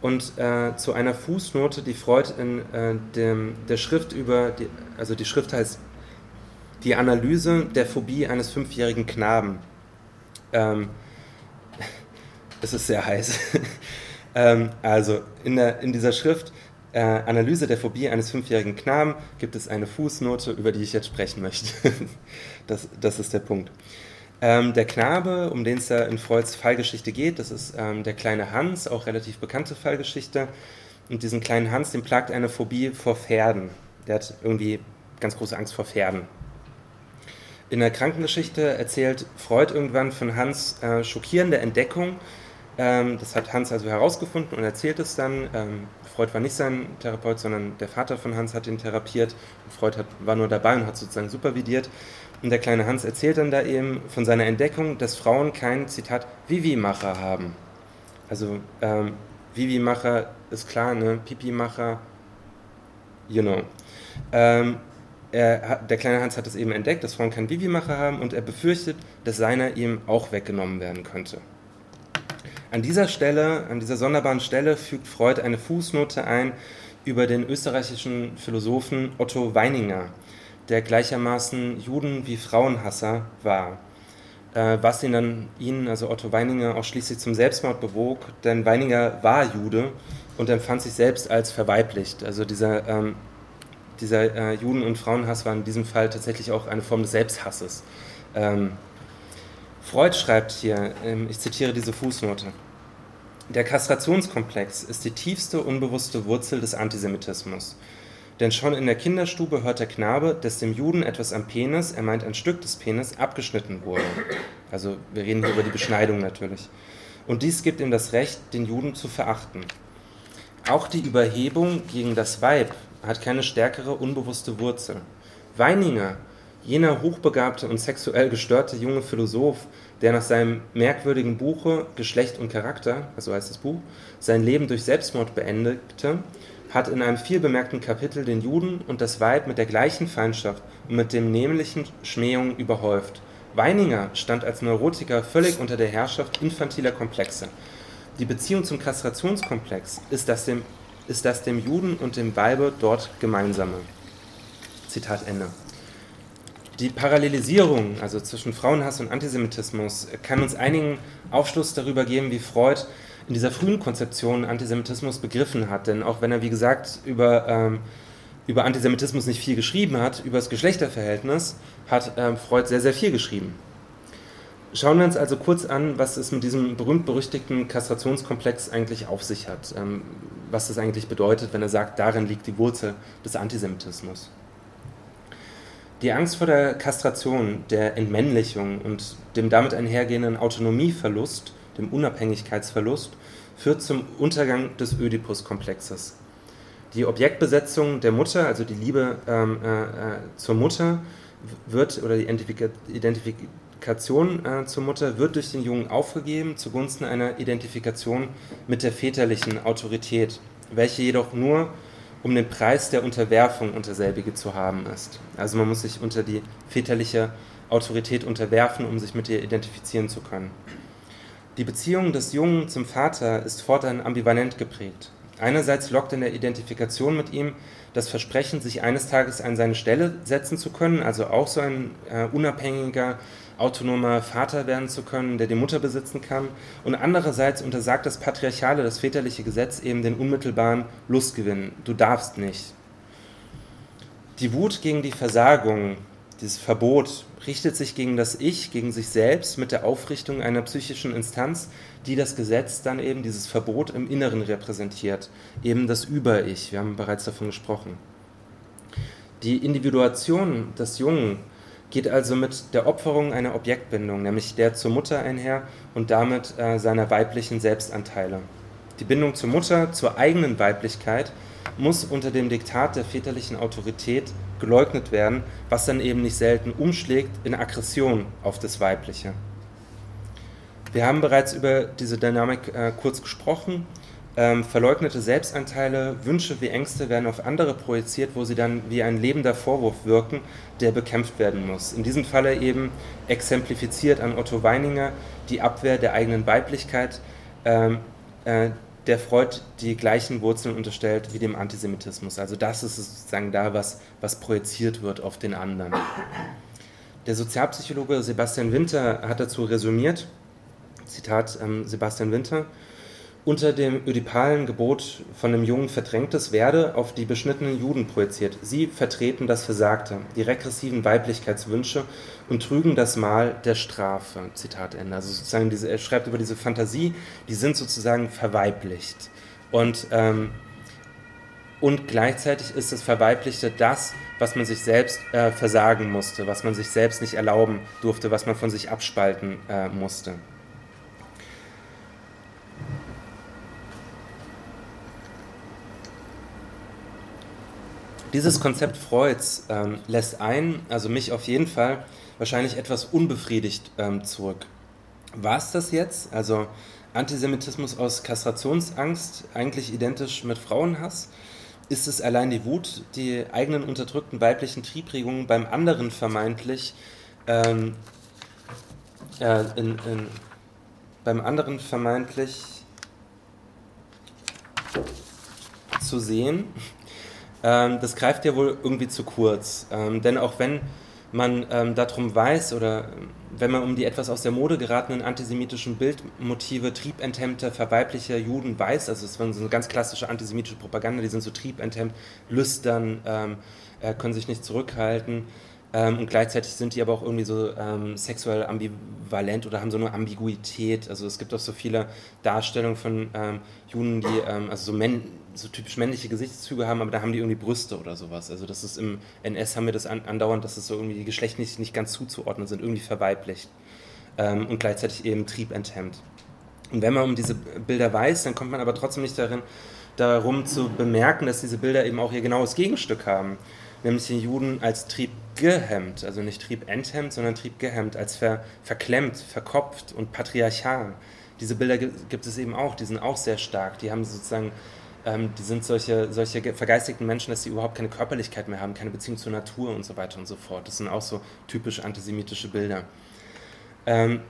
und äh, zu einer Fußnote, die Freud in äh, dem, der Schrift über, die, also die Schrift heißt Die Analyse der Phobie eines fünfjährigen Knaben. Ähm, es ist sehr heiß. ähm, also in, der, in dieser Schrift äh, Analyse der Phobie eines fünfjährigen Knaben gibt es eine Fußnote, über die ich jetzt sprechen möchte. das, das ist der Punkt. Ähm, der Knabe, um den es da in Freuds Fallgeschichte geht, das ist ähm, der kleine Hans, auch relativ bekannte Fallgeschichte. Und diesen kleinen Hans, den plagt eine Phobie vor Pferden. Der hat irgendwie ganz große Angst vor Pferden. In der Krankengeschichte erzählt Freud irgendwann von Hans äh, schockierende Entdeckung. Ähm, das hat Hans also herausgefunden und erzählt es dann. Freud war nicht sein Therapeut, sondern der Vater von Hans hat ihn therapiert. Freud hat, war nur dabei und hat sozusagen supervidiert. Und der kleine Hans erzählt dann da eben von seiner Entdeckung, dass Frauen kein, Zitat, Vivi-Macher haben. Also ähm, Vivi-Macher ist klar, ne? Pipi-Macher, you know. Ähm, er, der kleine Hans hat es eben entdeckt, dass Frauen keinen Vivi-Macher haben und er befürchtet, dass seiner ihm auch weggenommen werden könnte. An dieser Stelle, an dieser sonderbaren Stelle fügt Freud eine Fußnote ein über den österreichischen Philosophen Otto Weininger, der gleichermaßen Juden- wie Frauenhasser war. Äh, was ihn dann, ihn, also Otto Weininger, auch schließlich zum Selbstmord bewog, denn Weininger war Jude und empfand sich selbst als verweiblicht. Also dieser, ähm, dieser äh, Juden- und Frauenhass war in diesem Fall tatsächlich auch eine Form des Selbsthasses. Ähm, Freud schreibt hier, ähm, ich zitiere diese Fußnote, der Kastrationskomplex ist die tiefste unbewusste Wurzel des Antisemitismus. Denn schon in der Kinderstube hört der Knabe, dass dem Juden etwas am Penis, er meint ein Stück des Penis, abgeschnitten wurde. Also wir reden hier über die Beschneidung natürlich. Und dies gibt ihm das Recht, den Juden zu verachten. Auch die Überhebung gegen das Weib hat keine stärkere unbewusste Wurzel. Weininger Jener hochbegabte und sexuell gestörte junge Philosoph, der nach seinem merkwürdigen Buche Geschlecht und Charakter, also heißt das Buch, sein Leben durch Selbstmord beendete, hat in einem vielbemerkten Kapitel den Juden und das Weib mit der gleichen Feindschaft und mit dem nämlichen Schmähung überhäuft. Weininger stand als Neurotiker völlig unter der Herrschaft infantiler Komplexe. Die Beziehung zum Kastrationskomplex ist das dem, ist das dem Juden und dem Weibe dort gemeinsame. Zitat Ende. Die Parallelisierung also zwischen Frauenhass und Antisemitismus kann uns einigen Aufschluss darüber geben, wie Freud in dieser frühen Konzeption Antisemitismus begriffen hat. Denn auch wenn er, wie gesagt, über, ähm, über Antisemitismus nicht viel geschrieben hat, über das Geschlechterverhältnis hat ähm, Freud sehr, sehr viel geschrieben. Schauen wir uns also kurz an, was es mit diesem berühmt-berüchtigten Kastrationskomplex eigentlich auf sich hat. Ähm, was das eigentlich bedeutet, wenn er sagt, darin liegt die Wurzel des Antisemitismus. Die Angst vor der Kastration, der Entmännlichung und dem damit einhergehenden Autonomieverlust, dem Unabhängigkeitsverlust, führt zum Untergang des Ödipus-Komplexes. Die Objektbesetzung der Mutter, also die Liebe ähm, äh, äh zur Mutter, wird oder die Identifikation äh, zur Mutter wird durch den Jungen aufgegeben zugunsten einer Identifikation mit der väterlichen Autorität, welche jedoch nur um den Preis der Unterwerfung unter selbige zu haben ist. Also man muss sich unter die väterliche Autorität unterwerfen, um sich mit ihr identifizieren zu können. Die Beziehung des Jungen zum Vater ist fortan ambivalent geprägt. Einerseits lockt in der Identifikation mit ihm das Versprechen, sich eines Tages an seine Stelle setzen zu können, also auch so ein äh, unabhängiger, autonomer Vater werden zu können, der die Mutter besitzen kann. Und andererseits untersagt das patriarchale, das väterliche Gesetz eben den unmittelbaren Lustgewinn. Du darfst nicht. Die Wut gegen die Versagung, dieses Verbot, richtet sich gegen das Ich, gegen sich selbst mit der Aufrichtung einer psychischen Instanz, die das Gesetz dann eben, dieses Verbot im Inneren repräsentiert, eben das Über-Ich. Wir haben bereits davon gesprochen. Die Individuation des Jungen geht also mit der Opferung einer Objektbindung, nämlich der zur Mutter einher und damit äh, seiner weiblichen Selbstanteile. Die Bindung zur Mutter, zur eigenen Weiblichkeit, muss unter dem Diktat der väterlichen Autorität geleugnet werden, was dann eben nicht selten umschlägt in Aggression auf das Weibliche. Wir haben bereits über diese Dynamik äh, kurz gesprochen ähm, verleugnete Selbstanteile, Wünsche wie Ängste werden auf andere projiziert, wo sie dann wie ein lebender Vorwurf wirken, der bekämpft werden muss. In diesem Falle eben exemplifiziert an Otto Weininger die Abwehr der eigenen Weiblichkeit, ähm, äh, der Freud die gleichen Wurzeln unterstellt wie dem Antisemitismus. Also das ist sozusagen da, was, was projiziert wird auf den anderen. Der Sozialpsychologe Sebastian Winter hat dazu resümiert, Zitat ähm, Sebastian Winter, unter dem ödipalen Gebot von dem Jungen Verdrängtes werde auf die beschnittenen Juden projiziert. Sie vertreten das Versagte, die regressiven Weiblichkeitswünsche und trügen das Mal der Strafe. Zitat Ende. Also sozusagen diese, er schreibt über diese Fantasie, die sind sozusagen verweiblicht. Und, ähm, und gleichzeitig ist das Verweiblichte das, was man sich selbst äh, versagen musste, was man sich selbst nicht erlauben durfte, was man von sich abspalten äh, musste. Dieses Konzept Freuds ähm, lässt ein, also mich auf jeden Fall, wahrscheinlich etwas unbefriedigt ähm, zurück. War es das jetzt? Also Antisemitismus aus Kastrationsangst, eigentlich identisch mit Frauenhass? Ist es allein die Wut, die eigenen unterdrückten weiblichen Triebregungen beim anderen vermeintlich ähm, äh, in, in, beim anderen vermeintlich zu sehen? Ähm, das greift ja wohl irgendwie zu kurz. Ähm, denn auch wenn man ähm, darum weiß oder wenn man um die etwas aus der Mode geratenen antisemitischen Bildmotive triebenthemmter, verweiblicher Juden weiß, also es war so eine ganz klassische antisemitische Propaganda, die sind so triebenthemmt, lüstern, ähm, äh, können sich nicht zurückhalten. Ähm, und gleichzeitig sind die aber auch irgendwie so ähm, sexuell ambivalent oder haben so eine Ambiguität. Also es gibt auch so viele Darstellungen von ähm, Juden, die ähm, also so, männ so typisch männliche Gesichtszüge haben, aber da haben die irgendwie Brüste oder sowas. Also das ist im NS haben wir das an, andauernd, dass es so irgendwie die geschlechtlich nicht ganz zuzuordnen sind, irgendwie verweiblicht ähm, und gleichzeitig eben triebenthemmt. Und wenn man um diese Bilder weiß, dann kommt man aber trotzdem nicht darin, darum zu bemerken, dass diese Bilder eben auch ihr genaues Gegenstück haben, nämlich den Juden als triebgehemmt, also nicht triebenthemmt, sondern triebgehemmt, als ver, verklemmt, verkopft und patriarchal. Diese Bilder gibt es eben auch, die sind auch sehr stark, die haben sozusagen ähm, die sind solche, solche vergeistigten Menschen, dass sie überhaupt keine Körperlichkeit mehr haben, keine Beziehung zur Natur und so weiter und so fort. Das sind auch so typisch antisemitische Bilder. Ähm,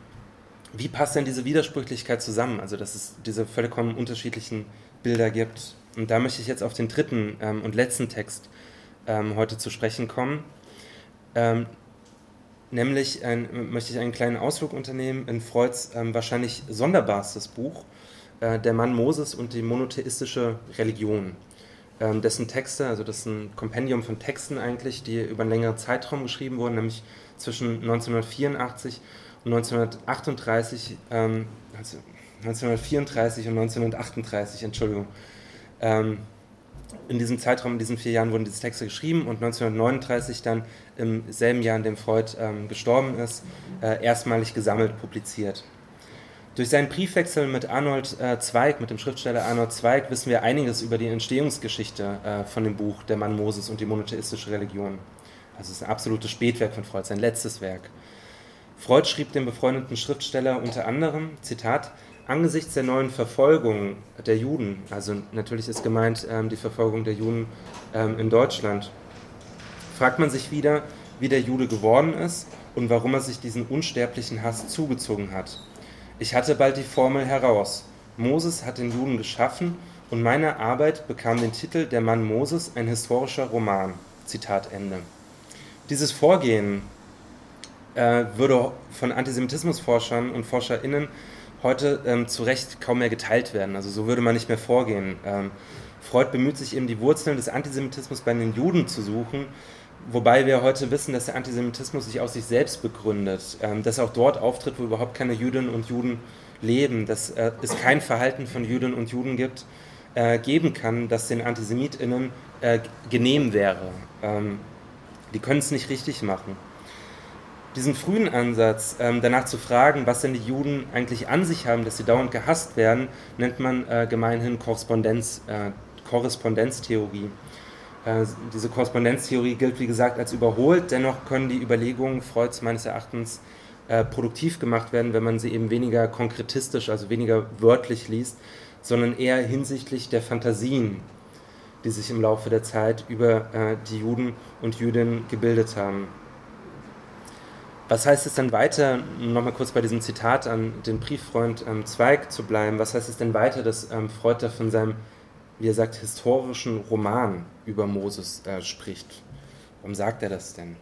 wie passt denn diese Widersprüchlichkeit zusammen? Also, dass es diese vollkommen unterschiedlichen Bilder gibt. Und da möchte ich jetzt auf den dritten ähm, und letzten Text ähm, heute zu sprechen kommen. Ähm, nämlich ein, möchte ich einen kleinen Ausflug unternehmen in Freuds ähm, wahrscheinlich sonderbarstes Buch, äh, der Mann Moses und die monotheistische Religion. Ähm, dessen Texte, also das ist ein Kompendium von Texten eigentlich, die über einen längeren Zeitraum geschrieben wurden, nämlich zwischen 1984 und 1938, ähm, 1934 und 1938, Entschuldigung. Ähm, in diesem Zeitraum, in diesen vier Jahren wurden diese Texte geschrieben und 1939 dann im selben Jahr, in dem Freud ähm, gestorben ist, äh, erstmalig gesammelt publiziert. Durch seinen Briefwechsel mit Arnold äh, Zweig, mit dem Schriftsteller Arnold Zweig, wissen wir einiges über die Entstehungsgeschichte äh, von dem Buch Der Mann Moses und die monotheistische Religion. Also es ist ein absolutes Spätwerk von Freud, sein letztes Werk. Freud schrieb dem befreundeten Schriftsteller unter anderem, Zitat, angesichts der neuen Verfolgung der Juden, also natürlich ist gemeint ähm, die Verfolgung der Juden ähm, in Deutschland, fragt man sich wieder, wie der Jude geworden ist und warum er sich diesen unsterblichen Hass zugezogen hat. Ich hatte bald die Formel heraus. Moses hat den Juden geschaffen und meine Arbeit bekam den Titel Der Mann Moses, ein historischer Roman. Zitat Ende. Dieses Vorgehen äh, würde von Antisemitismusforschern und ForscherInnen heute ähm, zu Recht kaum mehr geteilt werden. Also so würde man nicht mehr vorgehen. Ähm, Freud bemüht sich eben, die Wurzeln des Antisemitismus bei den Juden zu suchen, wobei wir heute wissen, dass der Antisemitismus sich aus sich selbst begründet, ähm, dass er auch dort auftritt, wo überhaupt keine Jüdinnen und Juden leben, dass äh, es kein Verhalten von Jüdinnen und Juden gibt, äh, geben kann, das den AntisemitInnen äh, genehm wäre. Ähm, die können es nicht richtig machen diesen frühen Ansatz, ähm, danach zu fragen, was denn die Juden eigentlich an sich haben, dass sie dauernd gehasst werden, nennt man gemeinhin Korrespondenz, Korrespondenztheorie. Äh, diese Korrespondenztheorie gilt, wie gesagt, als überholt, dennoch können die Überlegungen Freuds meines Erachtens äh, produktiv gemacht werden, wenn man sie eben weniger konkretistisch, also weniger wörtlich liest, sondern eher hinsichtlich der Fantasien, die sich im Laufe der Zeit über äh, die Juden und Jüdinnen gebildet haben. Was heißt es dann weiter, nochmal kurz bei diesem Zitat an den Brieffreund ähm, Zweig zu bleiben, was heißt es denn weiter, dass ähm, Freud da von seinem, wie er sagt, historischen Roman über Moses äh, spricht? Warum sagt er das denn?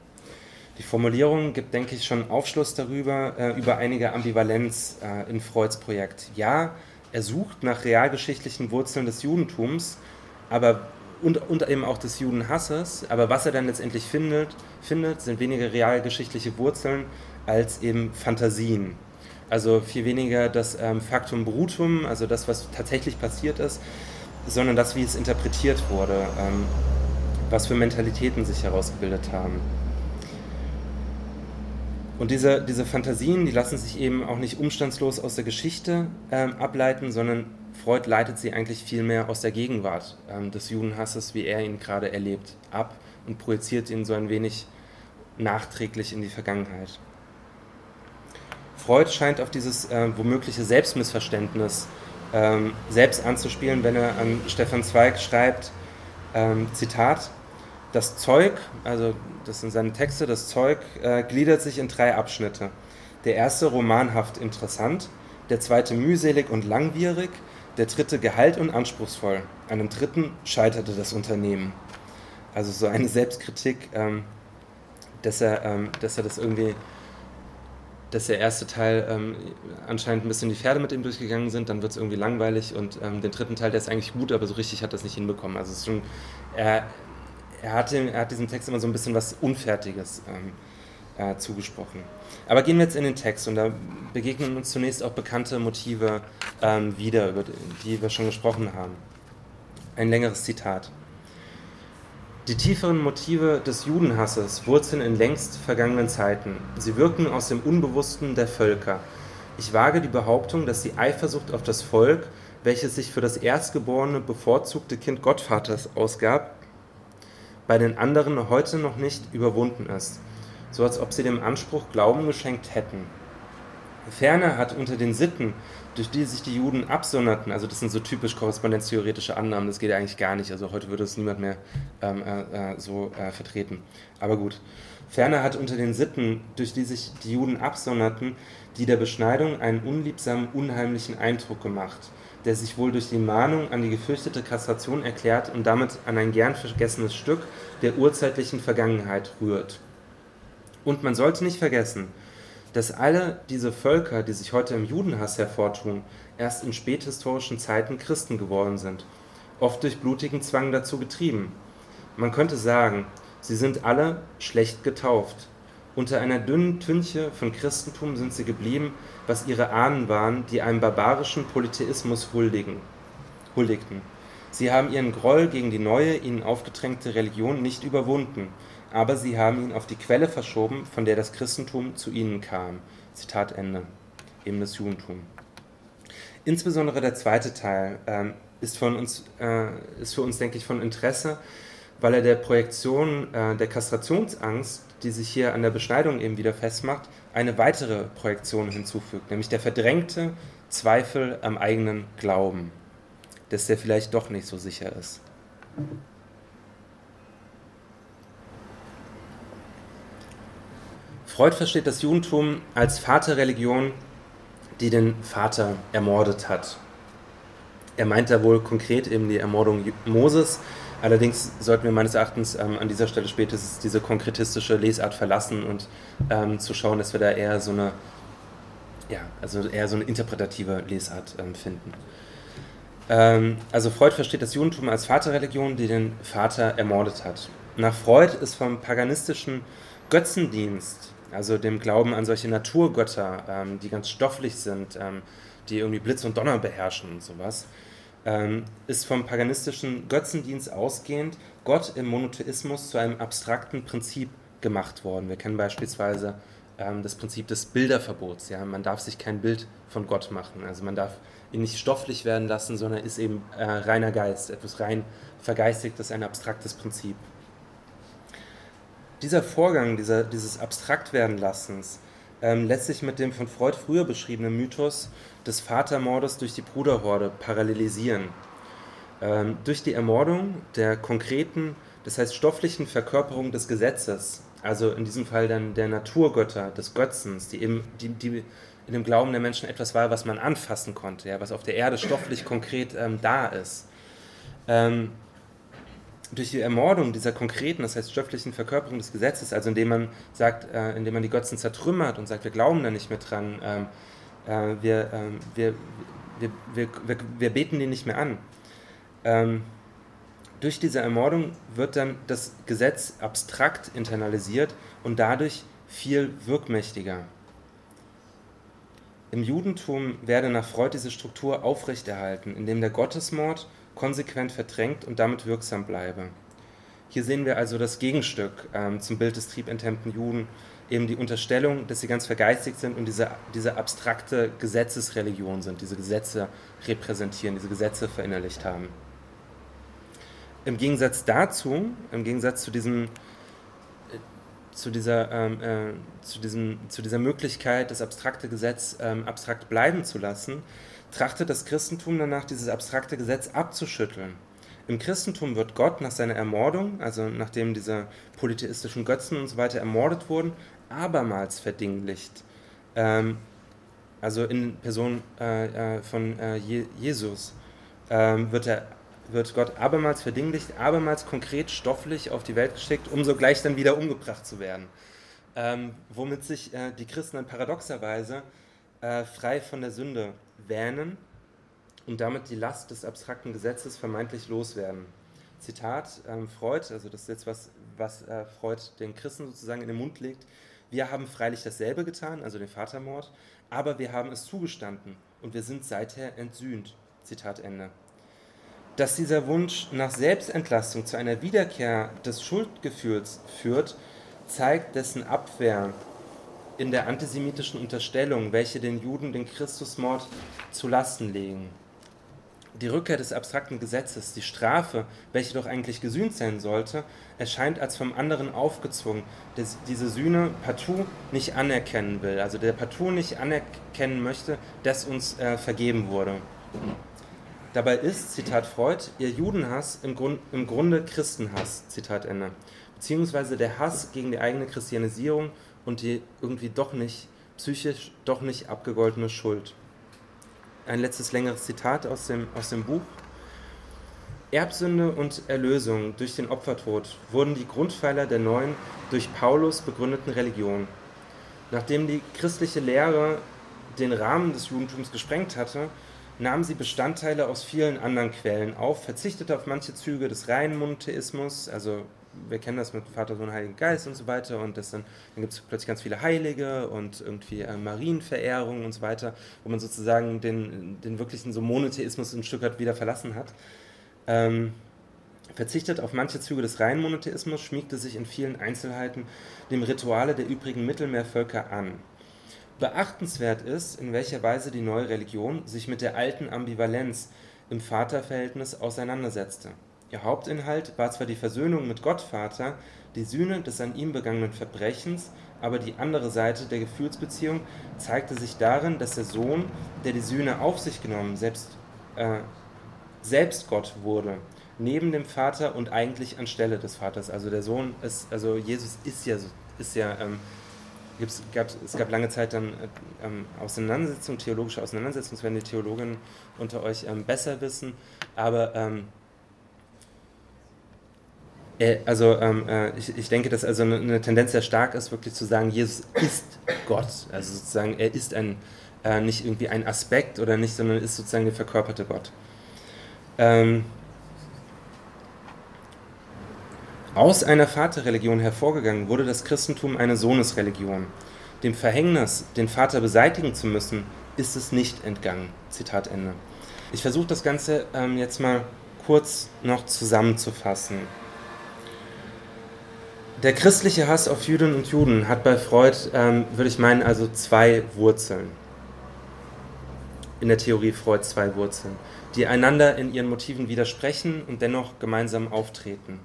Die Formulierung gibt, denke ich, schon Aufschluss darüber, äh, über einige Ambivalenz äh, in Freuds Projekt. Ja, er sucht nach realgeschichtlichen Wurzeln des Judentums, aber und, und eben auch des Judenhasses. Aber was er dann letztendlich findet, findet, sind weniger realgeschichtliche Wurzeln als eben Fantasien. Also viel weniger das ähm, Faktum Brutum, also das, was tatsächlich passiert ist, sondern das, wie es interpretiert wurde, ähm, was für Mentalitäten sich herausgebildet haben. Und diese, diese Fantasien, die lassen sich eben auch nicht umstandslos aus der Geschichte ähm, ableiten, sondern Freud leitet sie eigentlich vielmehr aus der Gegenwart ähm, des Judenhasses, wie er ihn gerade erlebt, ab und projiziert ihn so ein wenig nachträglich in die Vergangenheit. Freud scheint auf dieses äh, womögliche Selbstmissverständnis ähm, selbst anzuspielen, wenn er an Stefan Zweig schreibt, ähm, Zitat, das Zeug, also das sind seine Texte, das Zeug äh, gliedert sich in drei Abschnitte. Der erste romanhaft interessant, der zweite mühselig und langwierig, der dritte Gehalt und anspruchsvoll. An dem dritten scheiterte das Unternehmen. Also so eine Selbstkritik, ähm, dass, er, ähm, dass er das irgendwie, dass der erste Teil ähm, anscheinend ein bisschen die Pferde mit ihm durchgegangen sind, dann wird es irgendwie langweilig und ähm, den dritten Teil, der ist eigentlich gut, aber so richtig hat das nicht hinbekommen. Also es ist schon, er, er, hat, er hat diesem Text immer so ein bisschen was Unfertiges ähm, äh, zugesprochen. Aber gehen wir jetzt in den Text und da begegnen uns zunächst auch bekannte Motive ähm, wieder, über die wir schon gesprochen haben. Ein längeres Zitat. Die tieferen Motive des Judenhasses wurzeln in längst vergangenen Zeiten. Sie wirken aus dem Unbewussten der Völker. Ich wage die Behauptung, dass die Eifersucht auf das Volk, welches sich für das erstgeborene bevorzugte Kind Gottvaters ausgab, bei den anderen heute noch nicht überwunden ist so als ob sie dem Anspruch Glauben geschenkt hätten. Ferner hat unter den Sitten, durch die sich die Juden absonderten, also das sind so typisch korrespondenztheoretische Annahmen, das geht eigentlich gar nicht, also heute würde es niemand mehr ähm, äh, äh, so äh, vertreten. Aber gut. Ferner hat unter den Sitten, durch die sich die Juden absonderten, die der Beschneidung einen unliebsamen, unheimlichen Eindruck gemacht, der sich wohl durch die Mahnung an die gefürchtete Kastration erklärt und damit an ein gern vergessenes Stück der urzeitlichen Vergangenheit rührt. Und man sollte nicht vergessen, dass alle diese Völker, die sich heute im Judenhass hervortun, erst in späthistorischen Zeiten Christen geworden sind, oft durch blutigen Zwang dazu getrieben. Man könnte sagen, sie sind alle schlecht getauft, Unter einer dünnen Tünche von Christentum sind sie geblieben, was ihre Ahnen waren, die einem barbarischen Polytheismus huldigen, huldigten. Sie haben ihren Groll gegen die neue, ihnen aufgedrängte Religion nicht überwunden, aber sie haben ihn auf die Quelle verschoben, von der das Christentum zu ihnen kam. Zitat Ende. Eben das Judentum. Insbesondere der zweite Teil ähm, ist, von uns, äh, ist für uns, denke ich, von Interesse, weil er der Projektion äh, der Kastrationsangst, die sich hier an der Beschneidung eben wieder festmacht, eine weitere Projektion hinzufügt, nämlich der verdrängte Zweifel am eigenen Glauben, dass der vielleicht doch nicht so sicher ist. Freud versteht das Judentum als Vaterreligion, die den Vater ermordet hat. Er meint da wohl konkret eben die Ermordung Moses. Allerdings sollten wir meines Erachtens ähm, an dieser Stelle spätestens diese konkretistische Lesart verlassen und ähm, zu schauen, dass wir da eher so eine, ja, also eher so eine interpretative Lesart ähm, finden. Ähm, also Freud versteht das Judentum als Vaterreligion, die den Vater ermordet hat. Nach Freud ist vom paganistischen Götzendienst also dem Glauben an solche Naturgötter, ähm, die ganz stofflich sind, ähm, die irgendwie Blitz und Donner beherrschen und sowas, ähm, ist vom paganistischen Götzendienst ausgehend Gott im Monotheismus zu einem abstrakten Prinzip gemacht worden. Wir kennen beispielsweise ähm, das Prinzip des Bilderverbots. Ja? Man darf sich kein Bild von Gott machen. Also man darf ihn nicht stofflich werden lassen, sondern ist eben äh, reiner Geist, etwas rein vergeistigtes, ein abstraktes Prinzip dieser Vorgang, dieser, dieses Abstraktwerdenlassens, ähm, lässt sich mit dem von Freud früher beschriebenen Mythos des Vatermordes durch die Bruderhorde parallelisieren. Ähm, durch die Ermordung der konkreten, das heißt stofflichen Verkörperung des Gesetzes, also in diesem Fall dann der Naturgötter, des Götzens, die, eben, die, die in dem Glauben der Menschen etwas war, was man anfassen konnte, ja, was auf der Erde stofflich konkret ähm, da ist. Ähm, durch die Ermordung dieser konkreten, das heißt stofflichen Verkörperung des Gesetzes, also indem man sagt, äh, indem man die Götzen zertrümmert und sagt, wir glauben da nicht mehr dran, ähm, äh, wir, ähm, wir, wir, wir, wir, wir, beten die nicht mehr an. Ähm, durch diese Ermordung wird dann das Gesetz abstrakt internalisiert und dadurch viel wirkmächtiger. Im Judentum werde nach Freud diese Struktur aufrechterhalten, indem der Gottesmord konsequent verdrängt und damit wirksam bleibe. Hier sehen wir also das Gegenstück ähm, zum Bild des triebenthemmten Juden, eben die Unterstellung, dass sie ganz vergeistigt sind und diese, diese abstrakte Gesetzesreligion sind, diese Gesetze repräsentieren, diese Gesetze verinnerlicht haben. Im Gegensatz dazu, im Gegensatz zu diesem äh, zu dieser, ähm, äh, zu, diesem, zu dieser Möglichkeit, das abstrakte Gesetz ähm, abstrakt bleiben zu lassen, trachtet das Christentum danach, dieses abstrakte Gesetz abzuschütteln. Im Christentum wird Gott nach seiner Ermordung, also nachdem diese polytheistischen Götzen und so weiter ermordet wurden, abermals verdinglicht. Ähm, also in Person äh, äh von äh, Je Jesus ähm, wird, er, wird Gott abermals verdinglicht, abermals konkret stofflich auf die Welt geschickt, um sogleich dann wieder umgebracht zu werden. Ähm, womit sich äh, die Christen dann paradoxerweise äh, frei von der Sünde wähnen und damit die Last des abstrakten Gesetzes vermeintlich loswerden. Zitat ähm, Freud, also das ist jetzt was, was äh, Freud den Christen sozusagen in den Mund legt. Wir haben freilich dasselbe getan, also den Vatermord, aber wir haben es zugestanden und wir sind seither entsühnt. Zitat Ende. Dass dieser Wunsch nach Selbstentlastung zu einer Wiederkehr des Schuldgefühls führt, zeigt dessen Abwehr in der antisemitischen Unterstellung, welche den Juden den Christusmord zu Lasten legen. Die Rückkehr des abstrakten Gesetzes, die Strafe, welche doch eigentlich gesühnt sein sollte, erscheint als vom anderen aufgezwungen, der diese Sühne partout nicht anerkennen will, also der partout nicht anerkennen möchte, dass uns äh, vergeben wurde. Dabei ist, Zitat Freud, ihr Judenhass im, Grund, im Grunde Christenhass, Zitat Ende, beziehungsweise der Hass gegen die eigene Christianisierung und die irgendwie doch nicht, psychisch doch nicht abgegoltene Schuld. Ein letztes längeres Zitat aus dem, aus dem Buch. Erbsünde und Erlösung durch den Opfertod wurden die Grundpfeiler der neuen, durch Paulus begründeten Religion. Nachdem die christliche Lehre den Rahmen des Judentums gesprengt hatte, nahm sie Bestandteile aus vielen anderen Quellen auf, verzichtete auf manche Züge des reinen Monotheismus, also wir kennen das mit Vater, Sohn, Heiligen Geist und so weiter und das dann, dann gibt es plötzlich ganz viele Heilige und irgendwie äh, Marienverehrung und so weiter, wo man sozusagen den, den wirklichen so Monotheismus Stück weit wieder verlassen hat. Ähm, verzichtet auf manche Züge des reinen Monotheismus, schmiegte sich in vielen Einzelheiten dem Rituale der übrigen Mittelmeervölker an. Beachtenswert ist, in welcher Weise die neue Religion sich mit der alten Ambivalenz im Vaterverhältnis auseinandersetzte. Ihr Hauptinhalt war zwar die Versöhnung mit Gott Vater, die Sühne des an ihm begangenen Verbrechens, aber die andere Seite der Gefühlsbeziehung zeigte sich darin, dass der Sohn, der die Sühne auf sich genommen, selbst, äh, selbst Gott wurde, neben dem Vater und eigentlich anstelle des Vaters. Also der Sohn ist, also Jesus ist ja, ist ja ähm, es gab, es gab lange Zeit dann ähm, Auseinandersetzungen, theologische Auseinandersetzungen, das werden die Theologen unter euch ähm, besser wissen, aber ähm, äh, also ähm, äh, ich, ich denke, dass also eine, eine, Tendenz sehr stark ist, wirklich zu sagen, Jesus ist Gott, also sozusagen er ist ein, äh, nicht irgendwie ein Aspekt oder nicht, sondern ist sozusagen der verkörperte Gott. Ähm, Aus einer Vaterreligion hervorgegangen wurde das Christentum eine Sohnesreligion. Dem Verhängnis, den Vater beseitigen zu müssen, ist es nicht entgangen. Zitat Ende. Ich versuche das Ganze ähm, jetzt mal kurz noch zusammenzufassen. Der christliche Hass auf Jüdinnen und Juden hat bei Freud, ähm, würde ich meinen, also zwei Wurzeln. In der Theorie Freud zwei Wurzeln, die einander in ihren Motiven widersprechen und dennoch gemeinsam auftreten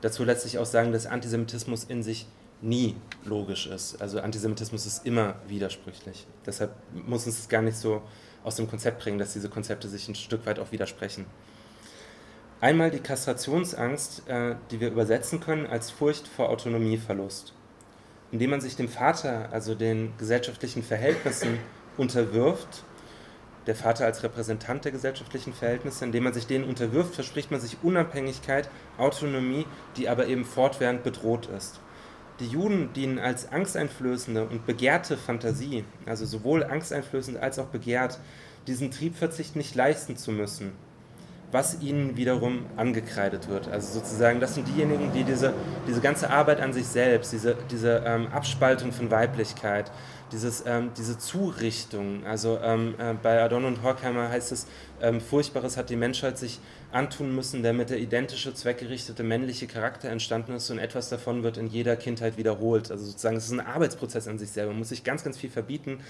dazu letztlich auch sagen, dass Antisemitismus in sich nie logisch ist. Also Antisemitismus ist immer widersprüchlich. Deshalb muss uns das gar nicht so aus dem Konzept bringen, dass diese Konzepte sich ein Stück weit auch widersprechen. Einmal die Kastrationsangst, äh, die wir übersetzen können als Furcht vor Autonomieverlust. Indem man sich dem Vater, also den gesellschaftlichen Verhältnissen, unterwirft der Vater als Repräsentant der gesellschaftlichen Verhältnisse. Indem man sich denen unterwirft, verspricht man sich Unabhängigkeit, Autonomie, die aber eben fortwährend bedroht ist. Die Juden dienen als angsteinflößende und begehrte Fantasie, also sowohl angsteinflößend als auch begehrt, diesen Triebverzicht nicht leisten zu müssen, was ihnen wiederum angekreidet wird. Also sozusagen, das sind diejenigen, die diese, diese ganze Arbeit an sich selbst, diese, diese ähm, Abspaltung von Weiblichkeit, dieses, ähm, diese Zurichtung. Also ähm, äh, bei Adorno und Horkheimer heißt es, ähm, Furchtbares hat die Menschheit sich antun müssen, damit der identische, zweckgerichtete männliche Charakter entstanden ist und etwas davon wird in jeder Kindheit wiederholt. Also sozusagen, es ist ein Arbeitsprozess an sich selber. Man muss sich ganz, ganz viel verbieten,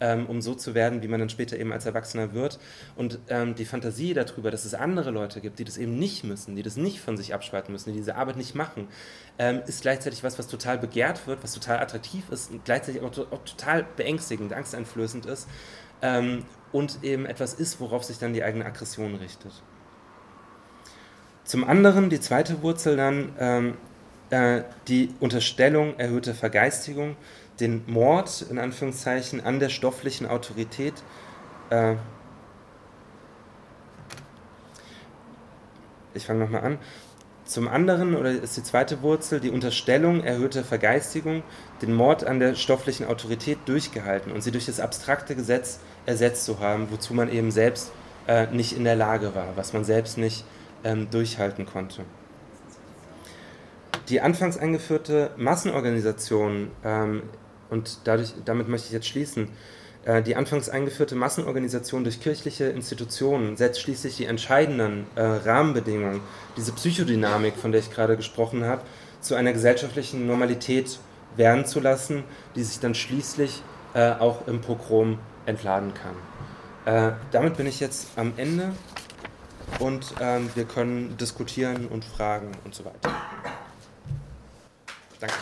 ähm, um so zu werden, wie man dann später eben als Erwachsener wird. Und ähm, die Fantasie darüber, dass es andere Leute gibt, die das eben nicht müssen, die das nicht von sich abspalten müssen, die diese Arbeit nicht machen, ähm, ist gleichzeitig was, was total begehrt wird, was total attraktiv ist und gleichzeitig auch, auch total beängstigend, angsteinflößend ist ähm, und eben etwas ist, worauf sich dann die eigene Aggression richtet. Zum anderen die zweite Wurzel dann ähm, äh, die Unterstellung erhöhter Vergeistigung, den Mord in Anführungszeichen an der stofflichen Autorität. Äh, ich fange nochmal an. Zum anderen, oder ist die zweite Wurzel, die Unterstellung erhöhter Vergeistigung, den Mord an der stofflichen Autorität durchgehalten und sie durch das abstrakte Gesetz ersetzt zu haben, wozu man eben selbst äh, nicht in der Lage war, was man selbst nicht ähm, durchhalten konnte. Die anfangs eingeführte Massenorganisation, ähm, und dadurch, damit möchte ich jetzt schließen, äh, die anfangs eingeführte Massenorganisation durch kirchliche Institutionen setzt schließlich die entscheidenden äh, Rahmenbedingungen, diese Psychodynamik, von der ich gerade gesprochen habe, zu einer gesellschaftlichen Normalität werden zu lassen, die sich dann schließlich äh, auch im Pogrom entladen kann. Äh, damit bin ich jetzt am Ende und ähm, wir können diskutieren und fragen und so weiter. Danke.